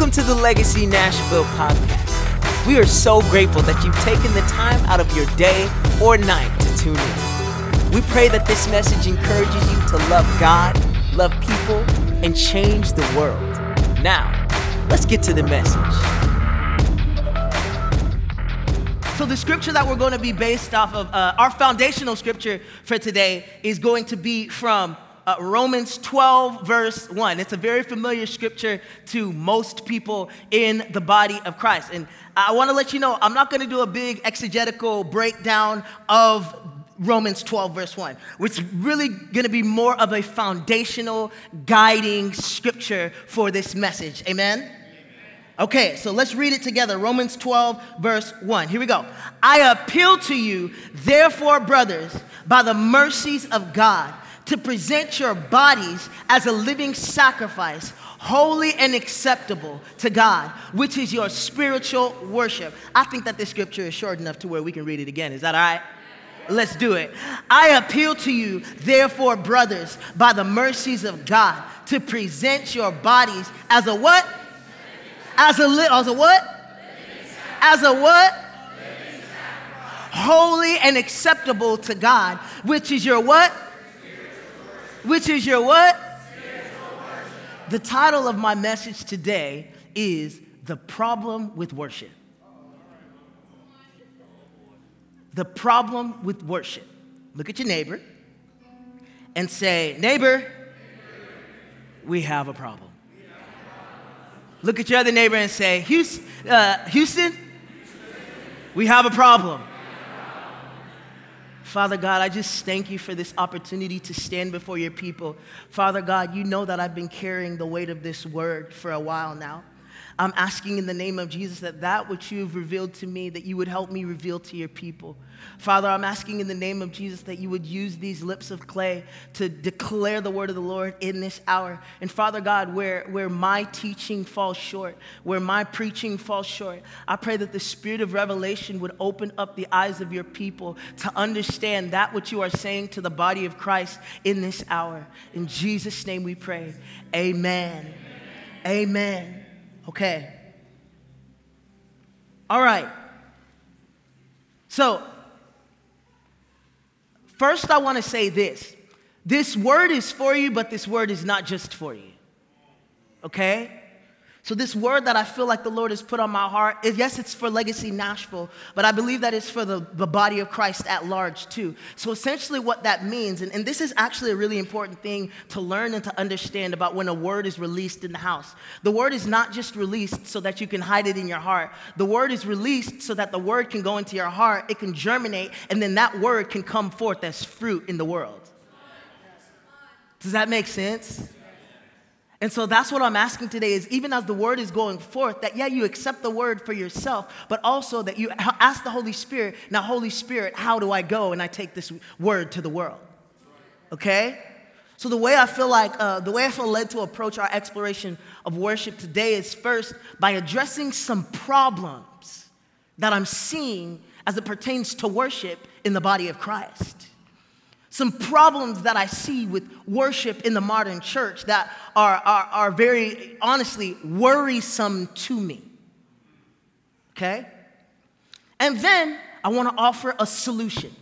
Welcome to the Legacy Nashville podcast. We are so grateful that you've taken the time out of your day or night to tune in. We pray that this message encourages you to love God, love people, and change the world. Now, let's get to the message. So, the scripture that we're going to be based off of, uh, our foundational scripture for today is going to be from uh, Romans 12, verse 1. It's a very familiar scripture to most people in the body of Christ. And I want to let you know, I'm not going to do a big exegetical breakdown of Romans 12, verse 1, which is really going to be more of a foundational guiding scripture for this message. Amen? Okay, so let's read it together. Romans 12, verse 1. Here we go. I appeal to you, therefore, brothers, by the mercies of God to present your bodies as a living sacrifice, holy and acceptable to God, which is your spiritual worship. I think that this scripture is short enough to where we can read it again. Is that all right? Let's do it. I appeal to you, therefore, brothers, by the mercies of God, to present your bodies as a what? As a li- as a what? As a what? Holy and acceptable to God, which is your what? Which is your what? The title of my message today is The Problem with Worship. The problem with worship. Look at your neighbor and say, Neighbor, we have a problem. Look at your other neighbor and say, Houston, uh, Houston we have a problem. Father God, I just thank you for this opportunity to stand before your people. Father God, you know that I've been carrying the weight of this word for a while now. I'm asking in the name of Jesus that that which you have revealed to me, that you would help me reveal to your people. Father, I'm asking in the name of Jesus that you would use these lips of clay to declare the word of the Lord in this hour. And Father God, where, where my teaching falls short, where my preaching falls short, I pray that the spirit of revelation would open up the eyes of your people to understand that which you are saying to the body of Christ in this hour. In Jesus' name we pray. Amen. Amen. Amen. Okay. All right. So, first I want to say this. This word is for you, but this word is not just for you. Okay? So, this word that I feel like the Lord has put on my heart, yes, it's for Legacy Nashville, but I believe that it's for the, the body of Christ at large too. So, essentially, what that means, and, and this is actually a really important thing to learn and to understand about when a word is released in the house. The word is not just released so that you can hide it in your heart, the word is released so that the word can go into your heart, it can germinate, and then that word can come forth as fruit in the world. Does that make sense? And so that's what I'm asking today is even as the word is going forth, that yeah, you accept the word for yourself, but also that you ask the Holy Spirit, now, Holy Spirit, how do I go and I take this word to the world? Okay? So the way I feel like, uh, the way I feel led to approach our exploration of worship today is first by addressing some problems that I'm seeing as it pertains to worship in the body of Christ some problems that I see with worship in the modern church that are, are, are very honestly worrisome to me. Okay? And then I want to offer a solution.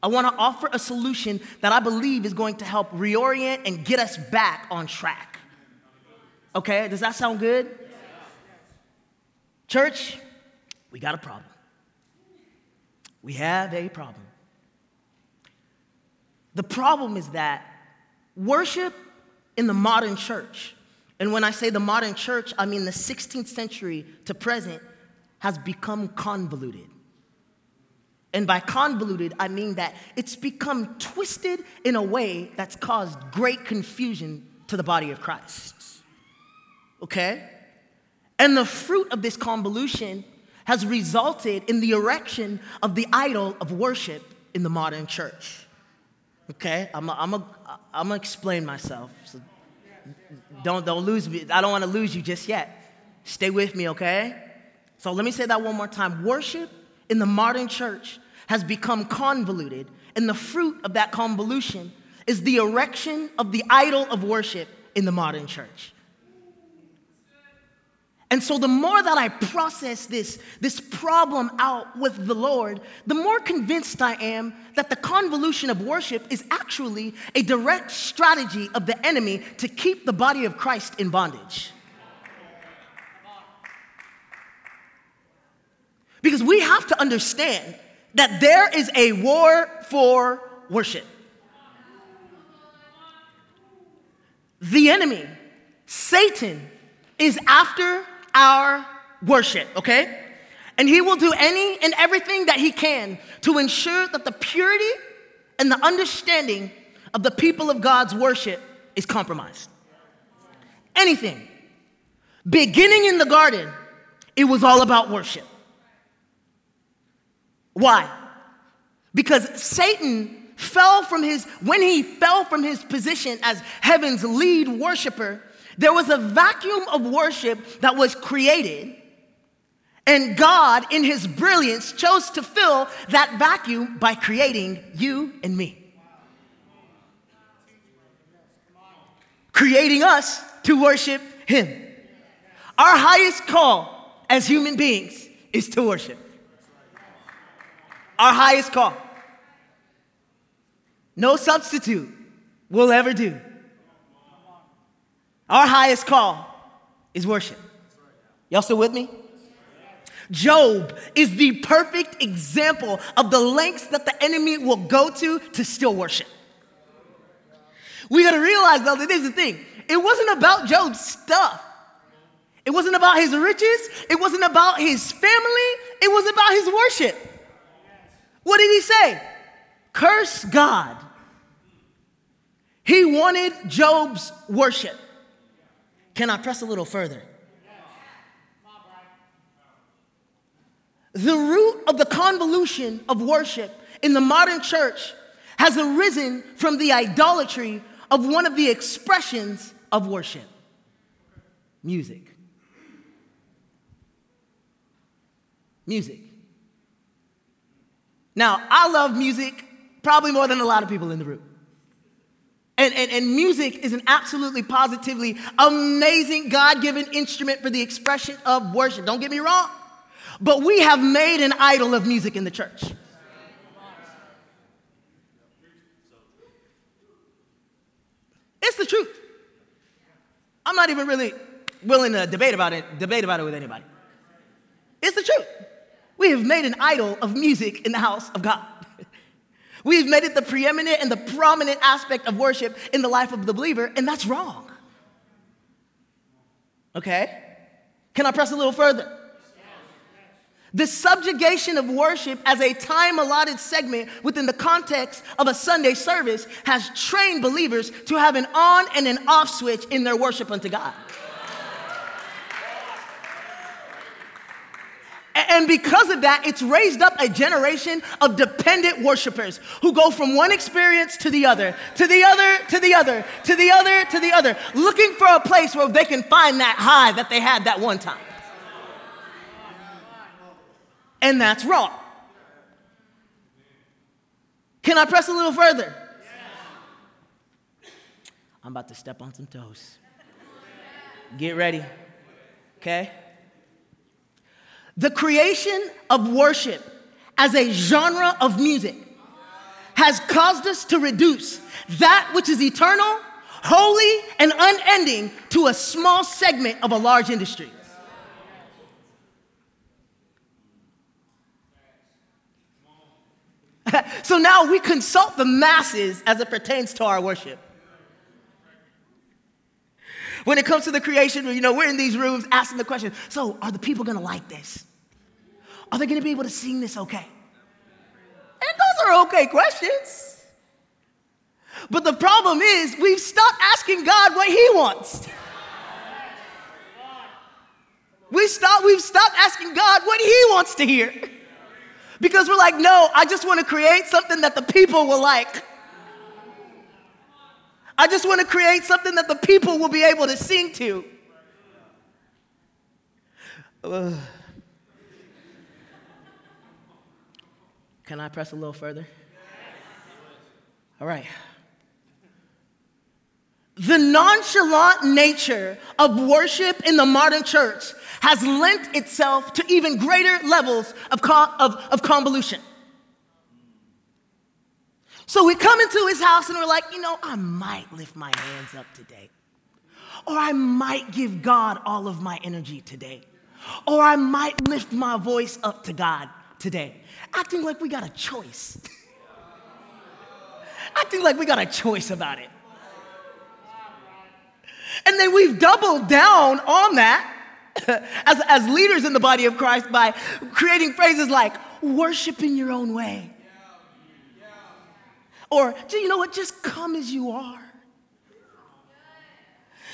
I want to offer a solution that I believe is going to help reorient and get us back on track. Okay, does that sound good? Church, we got a problem. We have a problem. The problem is that worship in the modern church, and when I say the modern church, I mean the 16th century to present, has become convoluted. And by convoluted, I mean that it's become twisted in a way that's caused great confusion to the body of Christ. Okay? And the fruit of this convolution has resulted in the erection of the idol of worship in the modern church. Okay, I'm gonna I'm explain myself. So don't, don't lose me. I don't want to lose you just yet. Stay with me, okay? So let me say that one more time. Worship in the modern church has become convoluted, and the fruit of that convolution is the erection of the idol of worship in the modern church. And so, the more that I process this, this problem out with the Lord, the more convinced I am that the convolution of worship is actually a direct strategy of the enemy to keep the body of Christ in bondage. Because we have to understand that there is a war for worship. The enemy, Satan, is after our worship, okay? And he will do any and everything that he can to ensure that the purity and the understanding of the people of God's worship is compromised. Anything. Beginning in the garden, it was all about worship. Why? Because Satan fell from his, when he fell from his position as heaven's lead worshiper, there was a vacuum of worship that was created. And God, in his brilliance, chose to fill that vacuum by creating you and me. Creating us to worship him. Our highest call as human beings is to worship. Our highest call. No substitute will ever do. Our highest call is worship. Y'all still with me? Job is the perfect example of the lengths that the enemy will go to to still worship. We gotta realize though that this is the thing. It wasn't about Job's stuff. It wasn't about his riches. It wasn't about his family. It was about his worship. What did he say? Curse God. He wanted Job's worship. Can I press a little further? The root of the convolution of worship in the modern church has arisen from the idolatry of one of the expressions of worship music. Music. Now, I love music probably more than a lot of people in the room. And, and, and music is an absolutely positively amazing God given instrument for the expression of worship. Don't get me wrong. But we have made an idol of music in the church. It's the truth. I'm not even really willing to debate about it, debate about it with anybody. It's the truth. We have made an idol of music in the house of God. We've made it the preeminent and the prominent aspect of worship in the life of the believer, and that's wrong. Okay? Can I press a little further? The subjugation of worship as a time allotted segment within the context of a Sunday service has trained believers to have an on and an off switch in their worship unto God. And because of that, it's raised up a generation of dependent worshipers who go from one experience to the other, to the other, to the other, to the other, to the other, looking for a place where they can find that high that they had that one time. And that's wrong. Can I press a little further? I'm about to step on some toes. Get ready. Okay? The creation of worship as a genre of music has caused us to reduce that which is eternal, holy, and unending to a small segment of a large industry. so now we consult the masses as it pertains to our worship. When it comes to the creation, you know, we're in these rooms asking the question so, are the people gonna like this? Are they going to be able to sing this okay? And those are okay questions. But the problem is, we've stopped asking God what He wants. We stop, we've stopped asking God what He wants to hear. Because we're like, no, I just want to create something that the people will like. I just want to create something that the people will be able to sing to. Uh. Can I press a little further? All right. The nonchalant nature of worship in the modern church has lent itself to even greater levels of, co- of, of convolution. So we come into his house and we're like, you know, I might lift my hands up today. Or I might give God all of my energy today. Or I might lift my voice up to God today. Acting like we got a choice. Acting like we got a choice about it. And then we've doubled down on that as, as leaders in the body of Christ by creating phrases like worship in your own way or, you know what, just come as you are.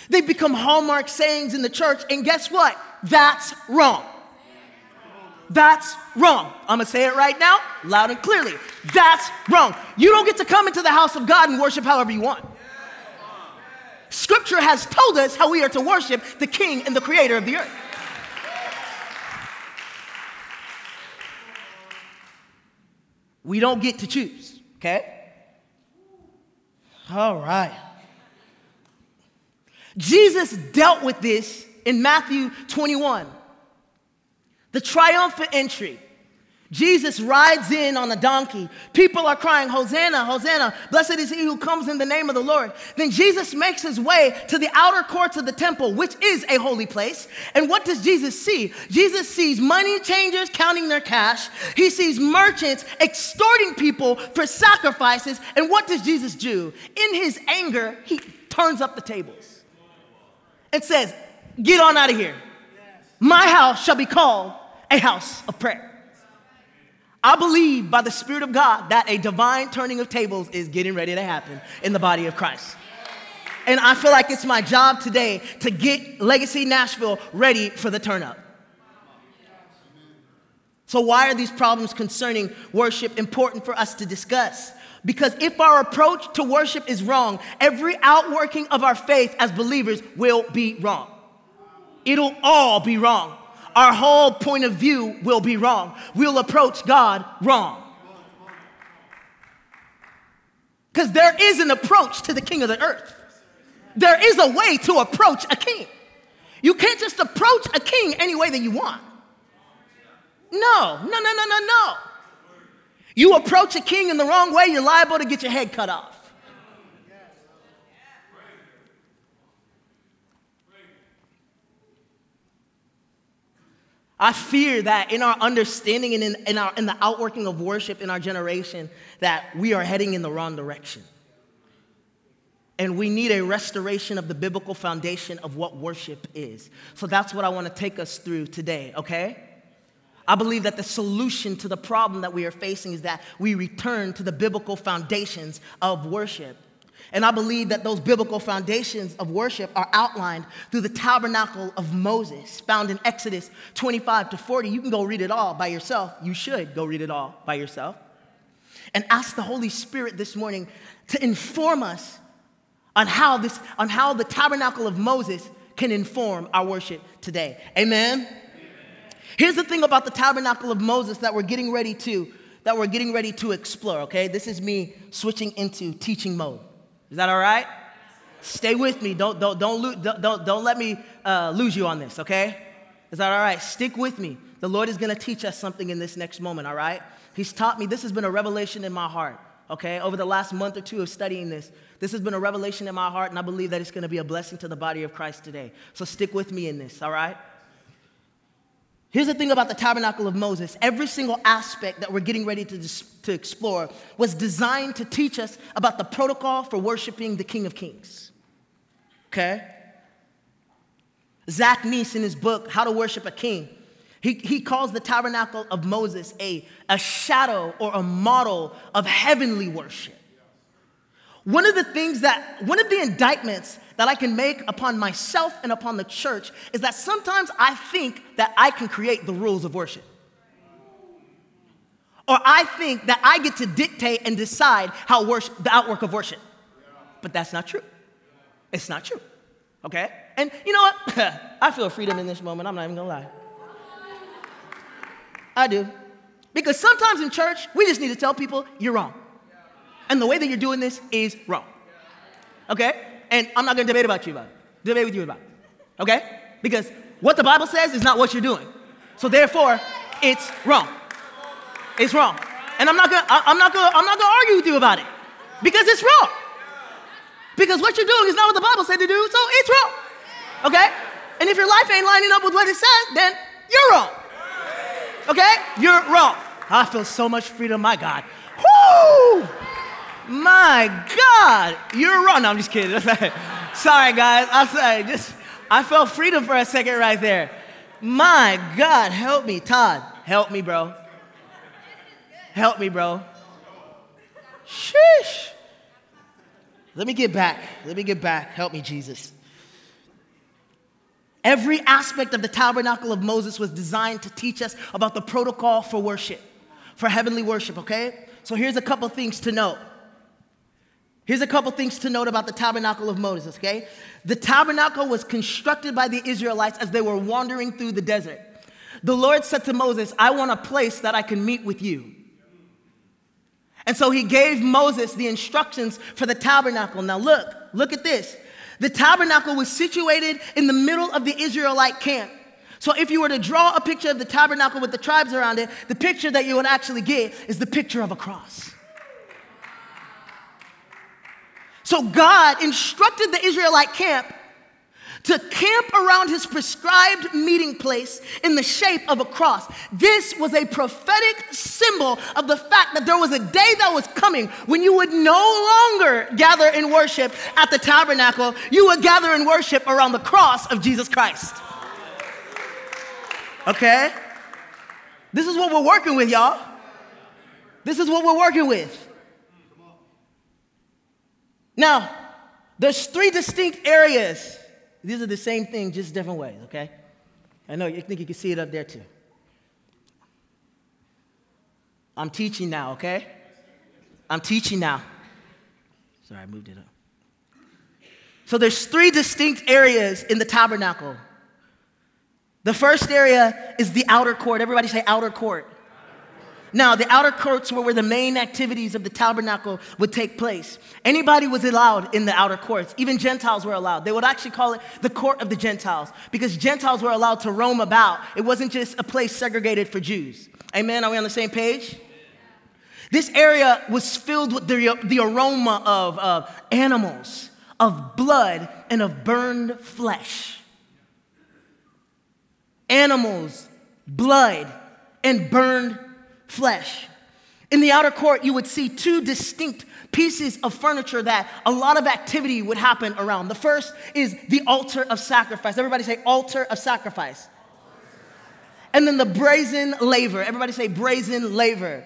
They become hallmark sayings in the church, and guess what? That's wrong. That's wrong. I'm gonna say it right now, loud and clearly. That's wrong. You don't get to come into the house of God and worship however you want. Scripture has told us how we are to worship the King and the Creator of the earth. We don't get to choose, okay? All right. Jesus dealt with this in Matthew 21. The triumphant entry. Jesus rides in on a donkey. People are crying, Hosanna, Hosanna, blessed is he who comes in the name of the Lord. Then Jesus makes his way to the outer courts of the temple, which is a holy place. And what does Jesus see? Jesus sees money changers counting their cash, he sees merchants extorting people for sacrifices. And what does Jesus do? In his anger, he turns up the tables and says, Get on out of here. My house shall be called a house of prayer. I believe by the Spirit of God that a divine turning of tables is getting ready to happen in the body of Christ. And I feel like it's my job today to get Legacy Nashville ready for the turn up. So, why are these problems concerning worship important for us to discuss? Because if our approach to worship is wrong, every outworking of our faith as believers will be wrong. It'll all be wrong our whole point of view will be wrong. We'll approach God wrong. Because there is an approach to the king of the earth. There is a way to approach a king. You can't just approach a king any way that you want. No, no, no, no, no, no. You approach a king in the wrong way, you're liable to get your head cut off. I fear that in our understanding and in, in, our, in the outworking of worship in our generation, that we are heading in the wrong direction. And we need a restoration of the biblical foundation of what worship is. So that's what I want to take us through today, okay? I believe that the solution to the problem that we are facing is that we return to the biblical foundations of worship. And I believe that those biblical foundations of worship are outlined through the tabernacle of Moses, found in Exodus 25 to 40. You can go read it all by yourself. You should go read it all by yourself. And ask the Holy Spirit this morning to inform us on how, this, on how the tabernacle of Moses can inform our worship today. Amen? Here's the thing about the tabernacle of Moses that we're getting ready to that we're getting ready to explore, okay? This is me switching into teaching mode. Is that all right? Stay with me. Don't, don't, don't, lo- don't, don't let me uh, lose you on this, okay? Is that all right? Stick with me. The Lord is to teach us something in this next moment, all right? He's taught me, this has been a revelation in my heart, okay? Over the last month or two of studying this, this has been a revelation in my heart, and I believe that it's to be a blessing to the body of Christ today. So stick with me in this, all right? Here's the thing about the tabernacle of Moses every single aspect that we're getting ready to, to explore was designed to teach us about the protocol for worshiping the King of Kings. Okay? Zach Neese, in his book, How to Worship a King, he, he calls the tabernacle of Moses a, a shadow or a model of heavenly worship. One of the things that, one of the indictments that I can make upon myself and upon the church is that sometimes I think that I can create the rules of worship. Or I think that I get to dictate and decide how worship, the outwork of worship. But that's not true. It's not true. Okay? And you know what? I feel freedom in this moment. I'm not even gonna lie. I do. Because sometimes in church, we just need to tell people you're wrong. And the way that you're doing this is wrong. Okay? and I'm not gonna debate about you about it. Debate with you about it. Okay? Because what the Bible says is not what you're doing. So therefore, it's wrong. It's wrong. And I'm not gonna, I'm not gonna, I'm not gonna argue with you about it. Because it's wrong. Because what you're doing is not what the Bible said to do, so it's wrong. Okay? And if your life ain't lining up with what it says, then you're wrong. Okay? You're wrong. I feel so much freedom, my God. Whoo! My God, you're wrong. No, I'm just kidding. Sorry, guys. Sorry. Just I felt freedom for a second right there. My God, help me, Todd. Help me, bro. Help me, bro. Sheesh. Let me get back. Let me get back. Help me, Jesus. Every aspect of the tabernacle of Moses was designed to teach us about the protocol for worship, for heavenly worship, okay? So here's a couple things to note. Here's a couple things to note about the tabernacle of Moses, okay? The tabernacle was constructed by the Israelites as they were wandering through the desert. The Lord said to Moses, I want a place that I can meet with you. And so he gave Moses the instructions for the tabernacle. Now, look, look at this. The tabernacle was situated in the middle of the Israelite camp. So, if you were to draw a picture of the tabernacle with the tribes around it, the picture that you would actually get is the picture of a cross. So, God instructed the Israelite camp to camp around his prescribed meeting place in the shape of a cross. This was a prophetic symbol of the fact that there was a day that was coming when you would no longer gather in worship at the tabernacle, you would gather in worship around the cross of Jesus Christ. Okay? This is what we're working with, y'all. This is what we're working with. Now, there's three distinct areas these are the same thing, just different ways, okay? I know you think you can see it up there too. I'm teaching now, okay? I'm teaching now. Sorry, I moved it up. So there's three distinct areas in the tabernacle. The first area is the outer court. Everybody say outer court. Now, the outer courts were where the main activities of the tabernacle would take place. Anybody was allowed in the outer courts. Even Gentiles were allowed. They would actually call it the court of the Gentiles because Gentiles were allowed to roam about. It wasn't just a place segregated for Jews. Amen? Are we on the same page? This area was filled with the, the aroma of, of animals, of blood, and of burned flesh. Animals, blood, and burned flesh. In the outer court, you would see two distinct pieces of furniture that a lot of activity would happen around. The first is the altar of sacrifice. Everybody say, altar of sacrifice. And then the brazen laver. Everybody say, brazen laver.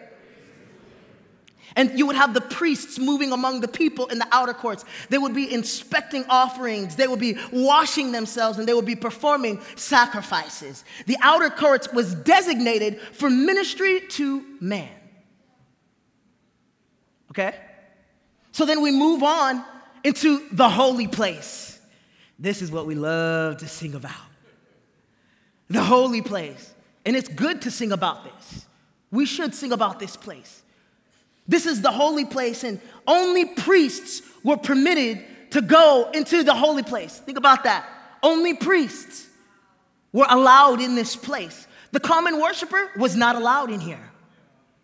And you would have the priests moving among the people in the outer courts. They would be inspecting offerings, they would be washing themselves, and they would be performing sacrifices. The outer courts was designated for ministry to man. Okay? So then we move on into the holy place. This is what we love to sing about the holy place. And it's good to sing about this. We should sing about this place. This is the holy place, and only priests were permitted to go into the holy place. Think about that. Only priests were allowed in this place. The common worshiper was not allowed in here.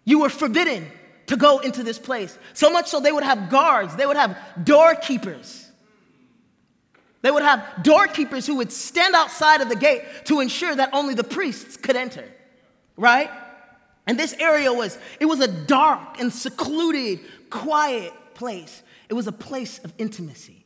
You were forbidden to go into this place. So much so they would have guards, they would have doorkeepers. They would have doorkeepers who would stand outside of the gate to ensure that only the priests could enter, right? And this area was, it was a dark and secluded, quiet place. It was a place of intimacy.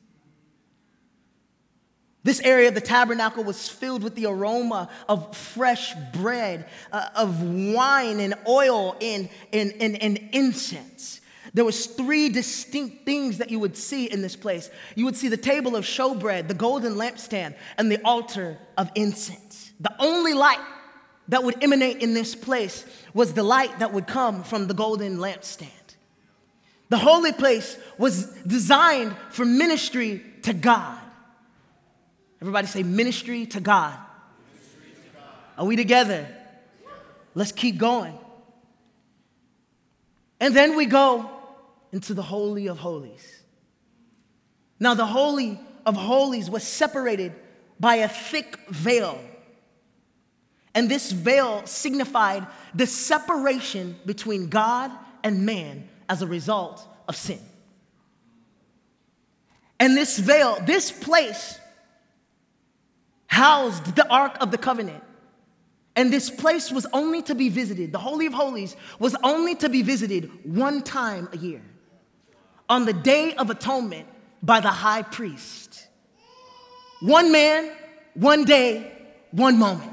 This area of the tabernacle was filled with the aroma of fresh bread, uh, of wine and oil and, and, and, and incense. There was three distinct things that you would see in this place. You would see the table of showbread, the golden lampstand, and the altar of incense. The only light that would emanate in this place was the light that would come from the golden lampstand. The holy place was designed for ministry to God. Everybody say, ministry to God. Are we together? Let's keep going. And then we go into the Holy of Holies. Now, the Holy of Holies was separated by a thick veil. And this veil signified the separation between God and man as a result of sin. And this veil, this place, housed the Ark of the Covenant. And this place was only to be visited, the Holy of Holies was only to be visited one time a year on the Day of Atonement by the high priest. One man, one day, one moment.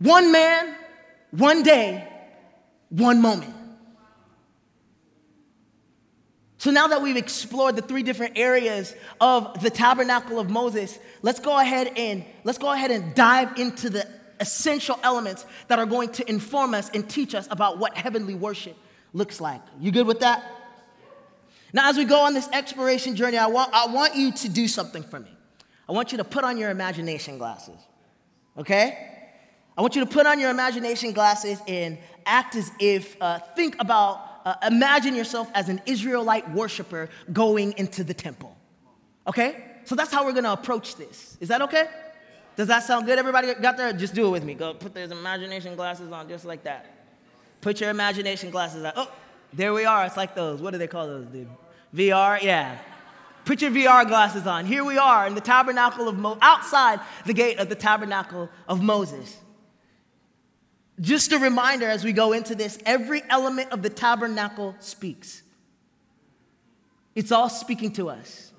One man, one day, one moment. So now that we've explored the three different areas of the tabernacle of Moses, let's go ahead and let's go ahead and dive into the essential elements that are going to inform us and teach us about what heavenly worship looks like. You good with that? Now, as we go on this exploration journey, I want, I want you to do something for me. I want you to put on your imagination glasses, okay? I want you to put on your imagination glasses and act as if, uh, think about uh, imagine yourself as an Israelite worshiper going into the temple. Okay? So that's how we're gonna approach this. Is that okay? Does that sound good? Everybody got there? Just do it with me. Go put those imagination glasses on just like that. Put your imagination glasses on. Oh, there we are. It's like those. What do they call those? The VR? Yeah. Put your VR glasses on. Here we are in the tabernacle of Mo- outside the gate of the tabernacle of Moses. Just a reminder as we go into this every element of the tabernacle speaks. It's all speaking to us.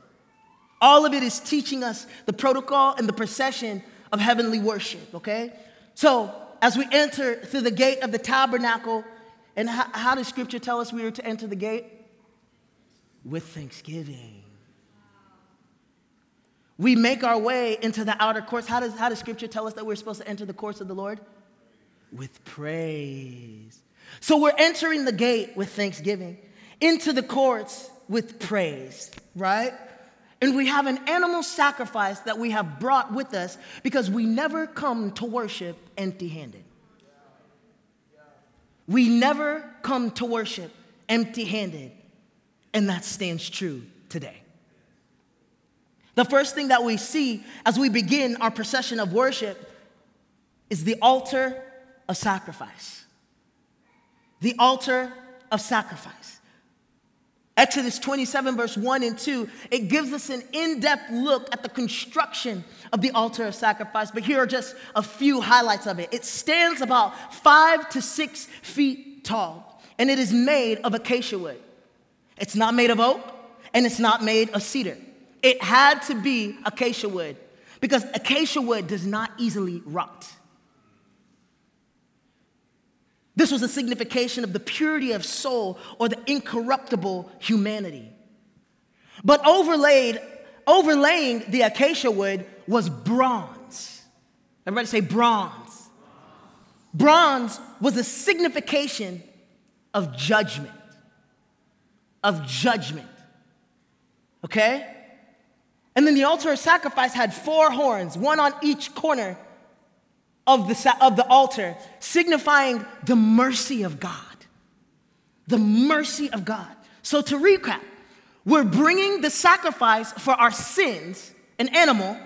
All of it is teaching us the protocol and the procession of heavenly worship, okay? So, as we enter through the gate of the tabernacle, and how, how does scripture tell us we are to enter the gate? With thanksgiving. We make our way into the outer courts. How does, how does scripture tell us that we're supposed to enter the courts of the Lord? With praise. So we're entering the gate with thanksgiving, into the courts with praise, right? And we have an animal sacrifice that we have brought with us because we never come to worship empty handed. We never come to worship empty handed, and that stands true today. The first thing that we see as we begin our procession of worship is the altar of sacrifice. The altar of sacrifice. Exodus 27, verse 1 and 2, it gives us an in depth look at the construction of the altar of sacrifice. But here are just a few highlights of it. It stands about five to six feet tall, and it is made of acacia wood. It's not made of oak, and it's not made of cedar. It had to be acacia wood because acacia wood does not easily rot. This was a signification of the purity of soul or the incorruptible humanity. But overlaid, overlaying the acacia wood was bronze. Everybody say bronze. Bronze was a signification of judgment. Of judgment. Okay? And then the altar of sacrifice had four horns, one on each corner of the, of the altar, signifying the mercy of God. The mercy of God. So, to recap, we're bringing the sacrifice for our sins, an animal,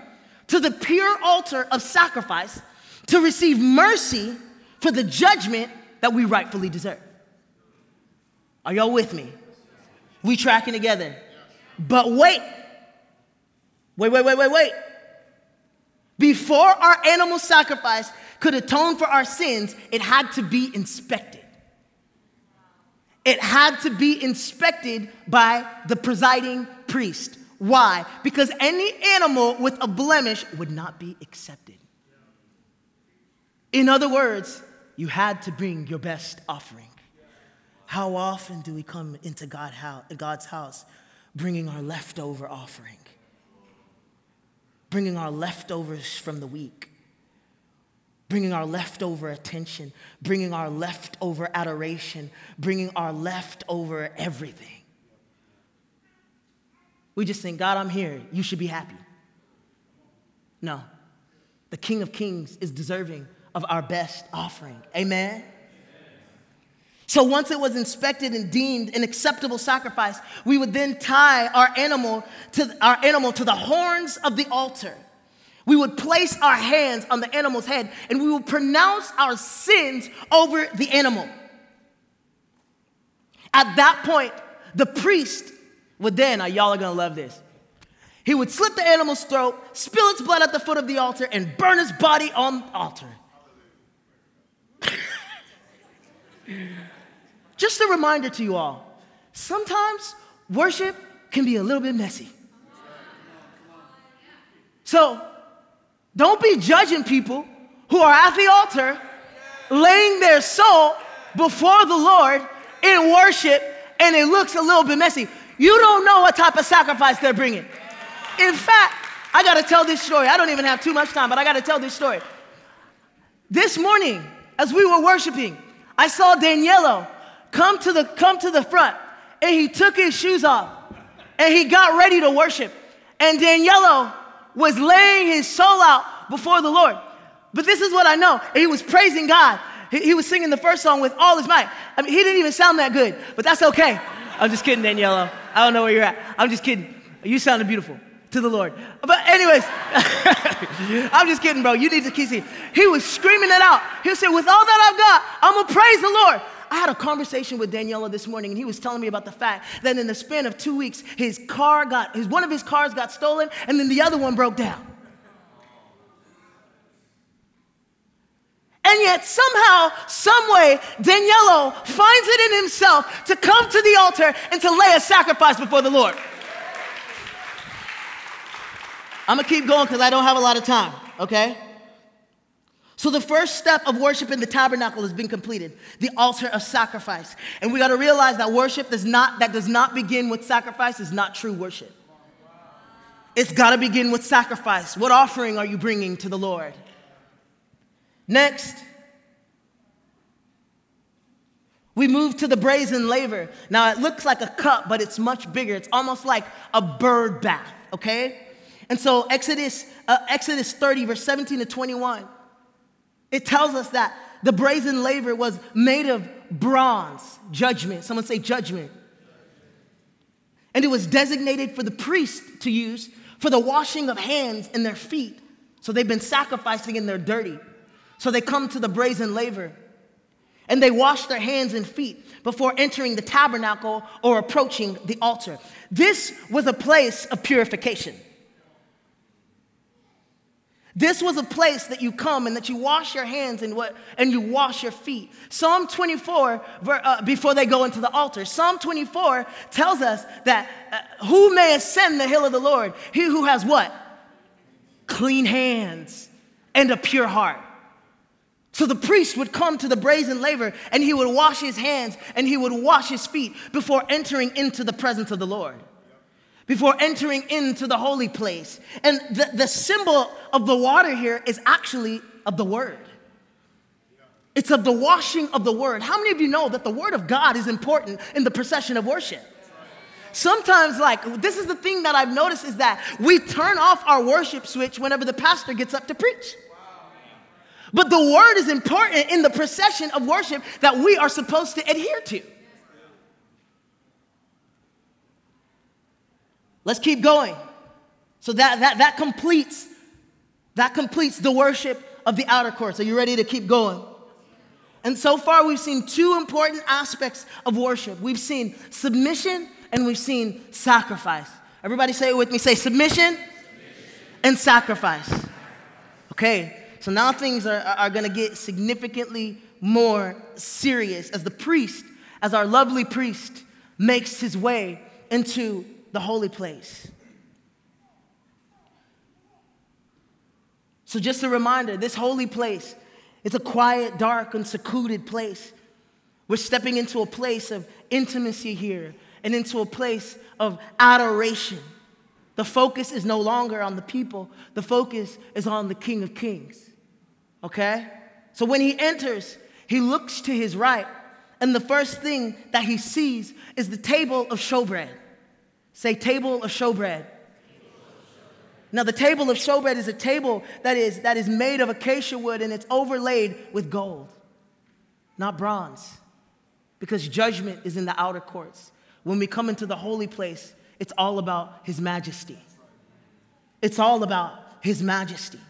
to the pure altar of sacrifice to receive mercy for the judgment that we rightfully deserve. Are y'all with me? We tracking together. But wait. Wait, wait, wait, wait, wait. Before our animal sacrifice could atone for our sins, it had to be inspected. It had to be inspected by the presiding priest. Why? Because any animal with a blemish would not be accepted. In other words, you had to bring your best offering. How often do we come into God's house bringing our leftover offering? Bringing our leftovers from the week, bringing our leftover attention, bringing our leftover adoration, bringing our leftover everything. We just think, God, I'm here. You should be happy. No. The King of Kings is deserving of our best offering. Amen? So once it was inspected and deemed an acceptable sacrifice, we would then tie our animal to our animal to the horns of the altar. We would place our hands on the animal's head and we would pronounce our sins over the animal. At that point, the priest would then, y'all are gonna love this. He would slit the animal's throat, spill its blood at the foot of the altar, and burn his body on the altar. Just a reminder to you all sometimes worship can be a little bit messy. So don't be judging people who are at the altar laying their soul before the Lord in worship and it looks a little bit messy. You don't know what type of sacrifice they're bringing. In fact, I gotta tell this story. I don't even have too much time, but I gotta tell this story. This morning, as we were worshiping, I saw Daniello come to the come to the front and he took his shoes off and he got ready to worship. And Daniello was laying his soul out before the Lord. But this is what I know. He was praising God. He, he, was singing the first song with all his might. I mean, he didn't even sound that good, but that's okay. I'm just kidding, Daniello. I don't know where you're at. I'm just kidding. You sounded beautiful to the Lord. But anyways, I'm just kidding, bro. You need to keep seeing. He was screaming it out. He said, with all that I've got, I'm gonna praise the Lord. I had a conversation with Daniela this morning, and he was telling me about the fact that in the span of two weeks, his car got, his, one of his cars got stolen, and then the other one broke down. And yet, somehow, someway, Daniello finds it in himself to come to the altar and to lay a sacrifice before the Lord. I'm gonna keep going because I don't have a lot of time, okay? So the first step of worship in the tabernacle has been completed, the altar of sacrifice. And we got to realize that worship does not that does not begin with sacrifice is not true worship. It's got to begin with sacrifice. What offering are you bringing to the Lord? Next, we move to the brazen laver. Now it looks like a cup, but it's much bigger. It's almost like a bird bath, okay? And so Exodus uh, Exodus 30 verse 17 to 21 it tells us that the brazen laver was made of bronze, judgment. Someone say judgment. And it was designated for the priest to use for the washing of hands and their feet. So they've been sacrificing and they're dirty. So they come to the brazen laver and they wash their hands and feet before entering the tabernacle or approaching the altar. This was a place of purification. This was a place that you come and that you wash your hands and what and you wash your feet. Psalm 24 uh, before they go into the altar. Psalm 24 tells us that uh, who may ascend the hill of the Lord? He who has what? Clean hands and a pure heart. So the priest would come to the brazen laver and he would wash his hands and he would wash his feet before entering into the presence of the Lord before entering into the holy place. And the, the symbol of the water here is actually of the word. It's of the washing of the word. How many of you know that the word of God is important in the procession of worship? Sometimes, like, this is the thing that I've noticed is that we turn off our worship switch whenever the pastor gets up to preach. But the word is important in the procession of worship that we are supposed to adhere to. Let's keep going. So that, that, that completes that completes the worship of the outer courts. Are you ready to keep going? And so far, we've seen two important aspects of worship. We've seen submission and we've seen sacrifice. Everybody say it with me. Say submission, submission. and sacrifice. Okay, so now things are, are going to get significantly more serious as the priest, as our lovely priest, makes his way into the holy place. So, just a reminder this holy place, it's a quiet, dark, and secluded place. We're stepping into a place of intimacy here and into a place of adoration. The focus is no longer on the people, the focus is on the King of Kings. Okay? So, when he enters, he looks to his right, and the first thing that he sees is the table of showbread. Say, table of showbread. Now, the table of showbread is a table that is, that is made of acacia wood and it's overlaid with gold, not bronze. because judgment is in the outer courts. When we come into the holy place, it's all about His majesty. It's all about His majesty.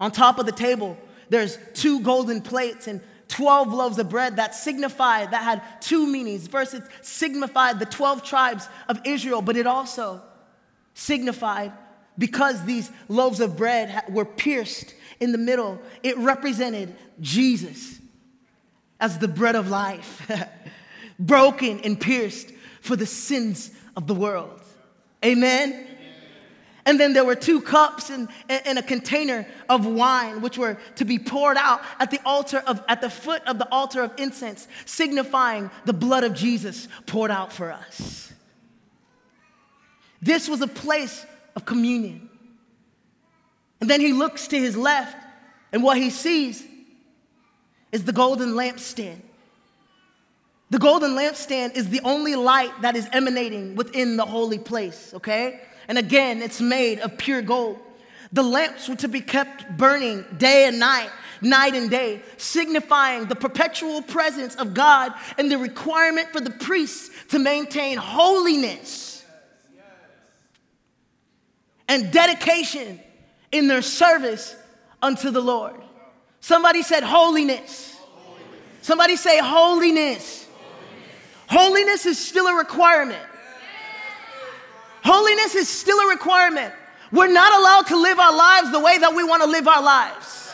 On top of the table, there's two golden plates and 12 loaves of bread that signified, that had two meanings. First, it signified the 12 tribes of Israel, but it also signified because these loaves of bread were pierced in the middle, it represented Jesus as the bread of life, broken and pierced for the sins of the world. Amen. And then there were two cups and, and, a container of wine, which were to be poured out at the altar of, at the foot of the altar of incense, signifying the blood of Jesus poured out for us. This was a place of communion. And then he looks to his left, and what he sees is the golden lampstand. The golden lampstand is the only light that is emanating within the holy place, okay? And again, it's made of pure gold. The lamps were to be kept burning day and night, night and day, signifying the perpetual presence of God and the requirement for the priests to maintain holiness and dedication in their service unto the Lord. Somebody said holiness. Somebody say holiness. Holiness is still a requirement. Holiness is still a requirement. We're not allowed to live our lives the way that we want to live our lives.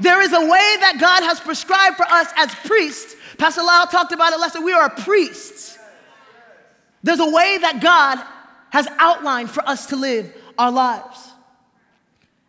There is a way that God has prescribed for us as priests. Pastor Lyle talked about it last week. We are priests. There's a way that God has outlined for us to live our lives.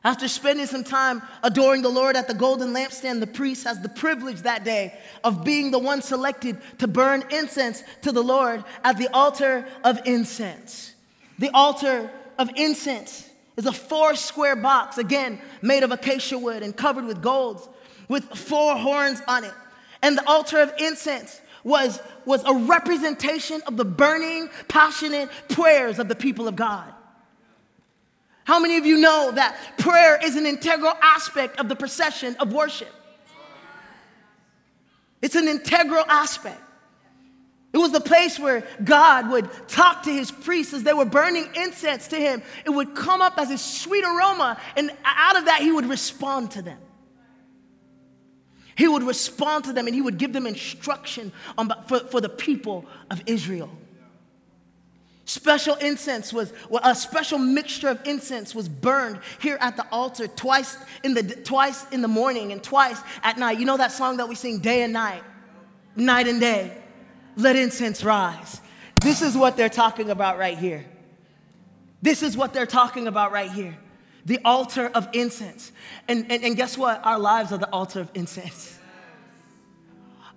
After spending some time adoring the Lord at the golden lampstand, the priest has the privilege that day of being the one selected to burn incense to the Lord at the altar of incense. The altar of incense is a four square box, again, made of acacia wood and covered with gold, with four horns on it. And the altar of incense was, was a representation of the burning, passionate prayers of the people of God. How many of you know that prayer is an integral aspect of the procession of worship? It's an integral aspect. It was the place where God would talk to his priests as they were burning incense to him. It would come up as a sweet aroma, and out of that, he would respond to them. He would respond to them and he would give them instruction on, for, for the people of Israel. Special incense was, a special mixture of incense was burned here at the altar twice in the, twice in the morning and twice at night. You know that song that we sing day and night, night and day? Let incense rise. This is what they're talking about right here. This is what they're talking about right here the altar of incense. And, and, and guess what? Our lives are the altar of incense.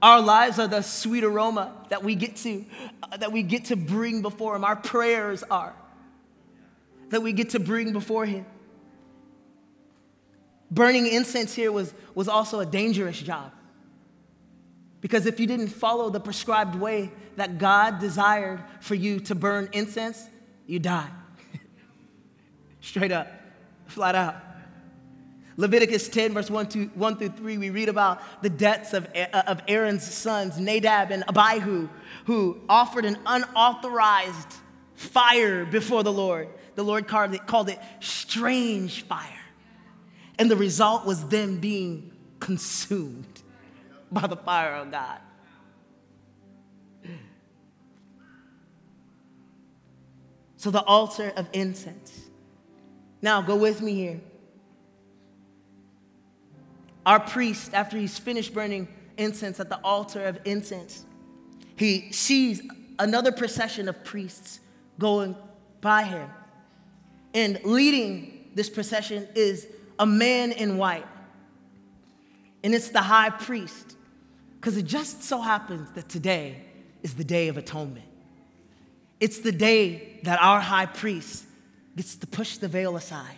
Our lives are the sweet aroma that we get to uh, that we get to bring before him. Our prayers are that we get to bring before him. Burning incense here was, was also a dangerous job. Because if you didn't follow the prescribed way that God desired for you to burn incense, you die. Straight up flat out. Leviticus 10, verse 1, to, 1 through 3, we read about the deaths of, uh, of Aaron's sons, Nadab and Abihu, who offered an unauthorized fire before the Lord. The Lord called it, called it strange fire. And the result was them being consumed by the fire of God. So, the altar of incense now, go with me here. Our priest, after he's finished burning incense at the altar of incense, he sees another procession of priests going by him. And leading this procession is a man in white. And it's the high priest. Because it just so happens that today is the day of atonement. It's the day that our high priest gets to push the veil aside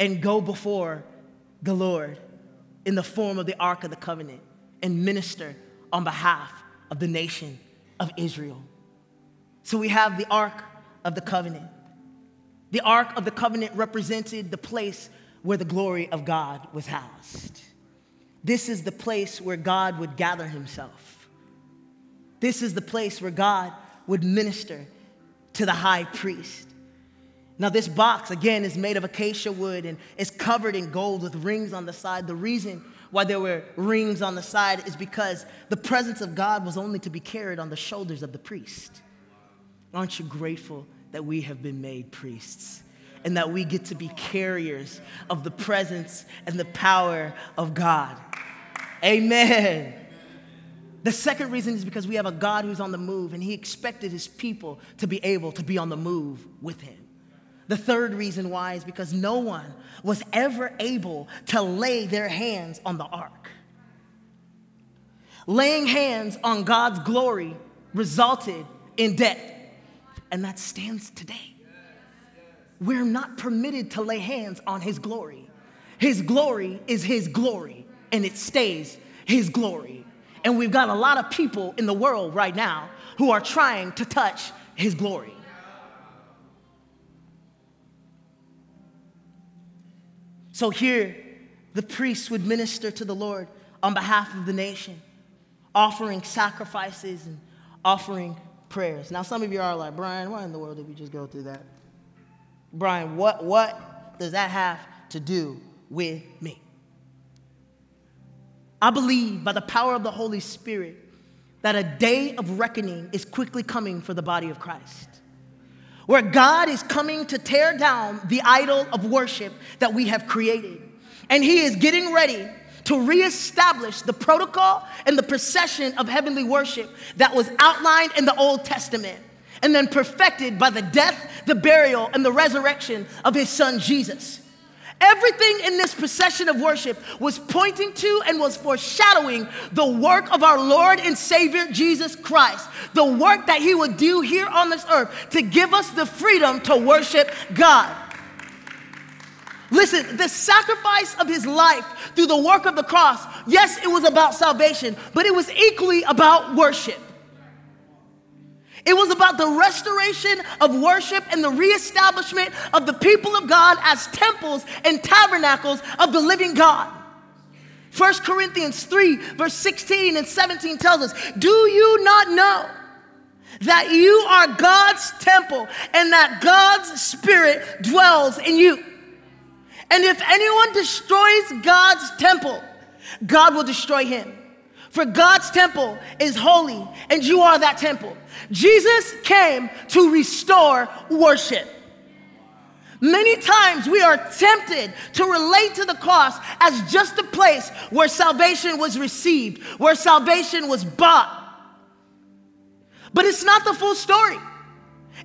and go before the Lord in the form of the Ark of the Covenant and minister on behalf of the nation of Israel. So we have the Ark of the Covenant. The Ark of the Covenant represented the place where the glory of God was housed. This is the place where God would gather himself. This is the place where God would minister to the high priest. Now, this box, again, is made of acacia wood and is covered in gold with rings on the side. The reason why there were rings on the side is because the presence of God was only to be carried on the shoulders of the priest. Aren't you grateful that we have been made priests and that we get to be carriers of the presence and the power of God? Amen. The second reason is because we have a God who's on the move and he expected his people to be able to be on the move with him. The third reason why is because no one was ever able to lay their hands on the ark. Laying hands on God's glory resulted in death, and that stands today. We're not permitted to lay hands on His glory. His glory is His glory, and it stays His glory. And we've got a lot of people in the world right now who are trying to touch His glory. So here, the priests would minister to the Lord on behalf of the nation, offering sacrifices and offering prayers. Now, some of you are like, Brian, why in the world did we just go through that? Brian, what, what does that have to do with me? I believe by the power of the Holy Spirit that a day of reckoning is quickly coming for the body of Christ where God is coming to tear down the idol of worship that we have created. And He is getting ready to reestablish the protocol and the procession of heavenly worship that was outlined in the Old Testament and then perfected by the death, the burial, and the resurrection of His Son Jesus. Everything in this procession of worship was pointing to and was foreshadowing the work of our Lord and Savior Jesus Christ, the work that He would do here on this earth to give us the freedom to worship God. Listen, the sacrifice of his life through the work of the cross, yes, it was about salvation, but it was equally about worship. It was about the restoration of worship and the reestablishment of the people of God as temples and tabernacles of the living God. 1 Corinthians 3, verse 16 and 17 tells us, Do you not know that you are God's temple and that God's Spirit dwells in you? And if anyone destroys God's temple, God will destroy him. For God's temple is holy, and you are that temple. Jesus came to restore worship. Many times we are tempted to relate to the cross as just a place where salvation was received, where salvation was bought. But it's not the full story.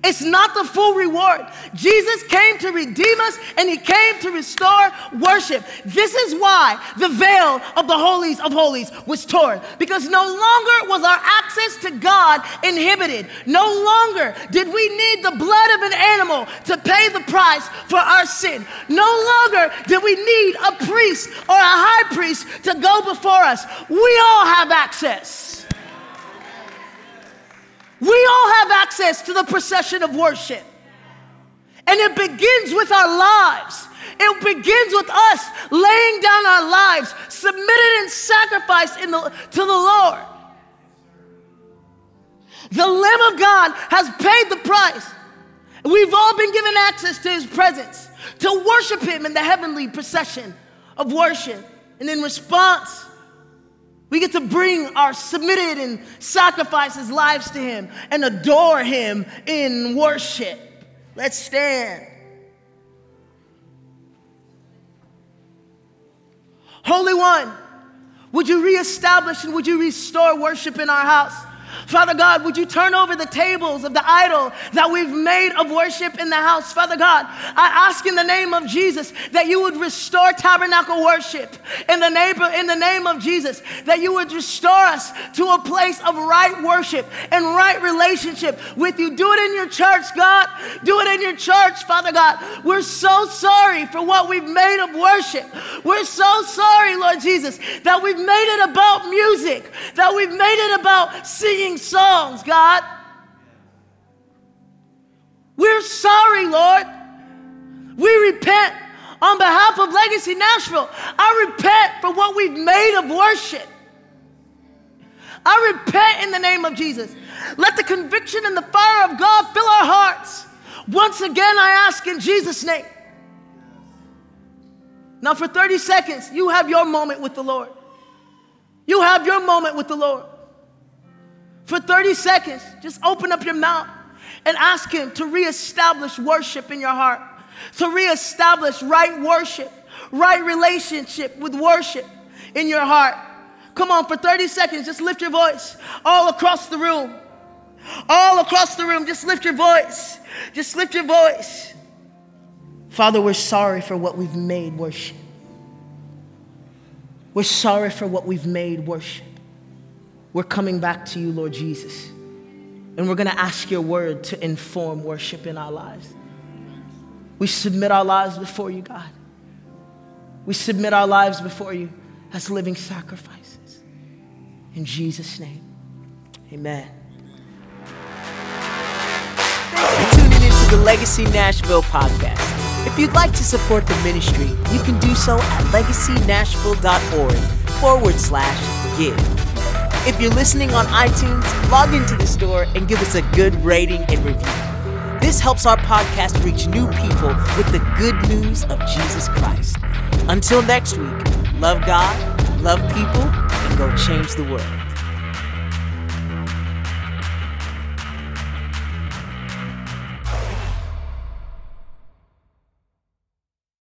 It's not the full reward. Jesus came to redeem us and he came to restore worship. This is why the veil of the holies of holies was torn because no longer was our access to God inhibited. No longer did we need the blood of an animal to pay the price for our sin. No longer did we need a priest or a high priest to go before us. We all have access. We all have access to the procession of worship. And it begins with our lives. It begins with us laying down our lives, submitted in sacrifice in the, to the Lord. The Lamb of God has paid the price. We've all been given access to his presence to worship him in the heavenly procession of worship. And in response, we get to bring our submitted and sacrifices lives to Him and adore Him in worship. Let's stand. Holy One, would you reestablish and would you restore worship in our house? Father God, would you turn over the tables of the idol that we've made of worship in the house? Father God, I ask in the name of Jesus that you would restore tabernacle worship in the name of, in the name of Jesus, that you would restore us to a place of right worship and right relationship with you. Do it in your church, God. Do it in your church, Father God. We're so sorry for what we've made of worship. We're so sorry, Lord Jesus, that we've made it about music, that we've made it about singing sing songs, God. We're sorry, Lord. We repent on behalf of Legacy Nashville, I repent for what we've made of worship. I repent in the name of Jesus. Let the conviction and the fire of God fill our hearts. Once again, I ask in Jesus' name. Now, for 30 seconds, you have your moment with the Lord. You have your moment with the Lord. For 30 seconds, just open up your mouth and ask Him to reestablish worship in your heart, to reestablish right worship, right relationship with worship in your heart. Come on, for 30 seconds, just lift your voice all across the room. All across the room, just lift your voice. Just lift your voice. Father, we're sorry for what we've made worship. We're sorry for what we've made worship. We're coming back to you, Lord Jesus. And we're going to ask your word to inform worship in our lives. We submit our lives before you, God. We submit our lives before you as living sacrifices. In Jesus' name, amen. Thanks for tuning the Legacy Nashville podcast. If you'd like to support the ministry, you can do so at legacynashville.org forward slash give. If you're listening on iTunes, log into the store and give us a good rating and review. This helps our podcast reach new people with the good news of Jesus Christ. Until next week, love God, love people, and go change the world.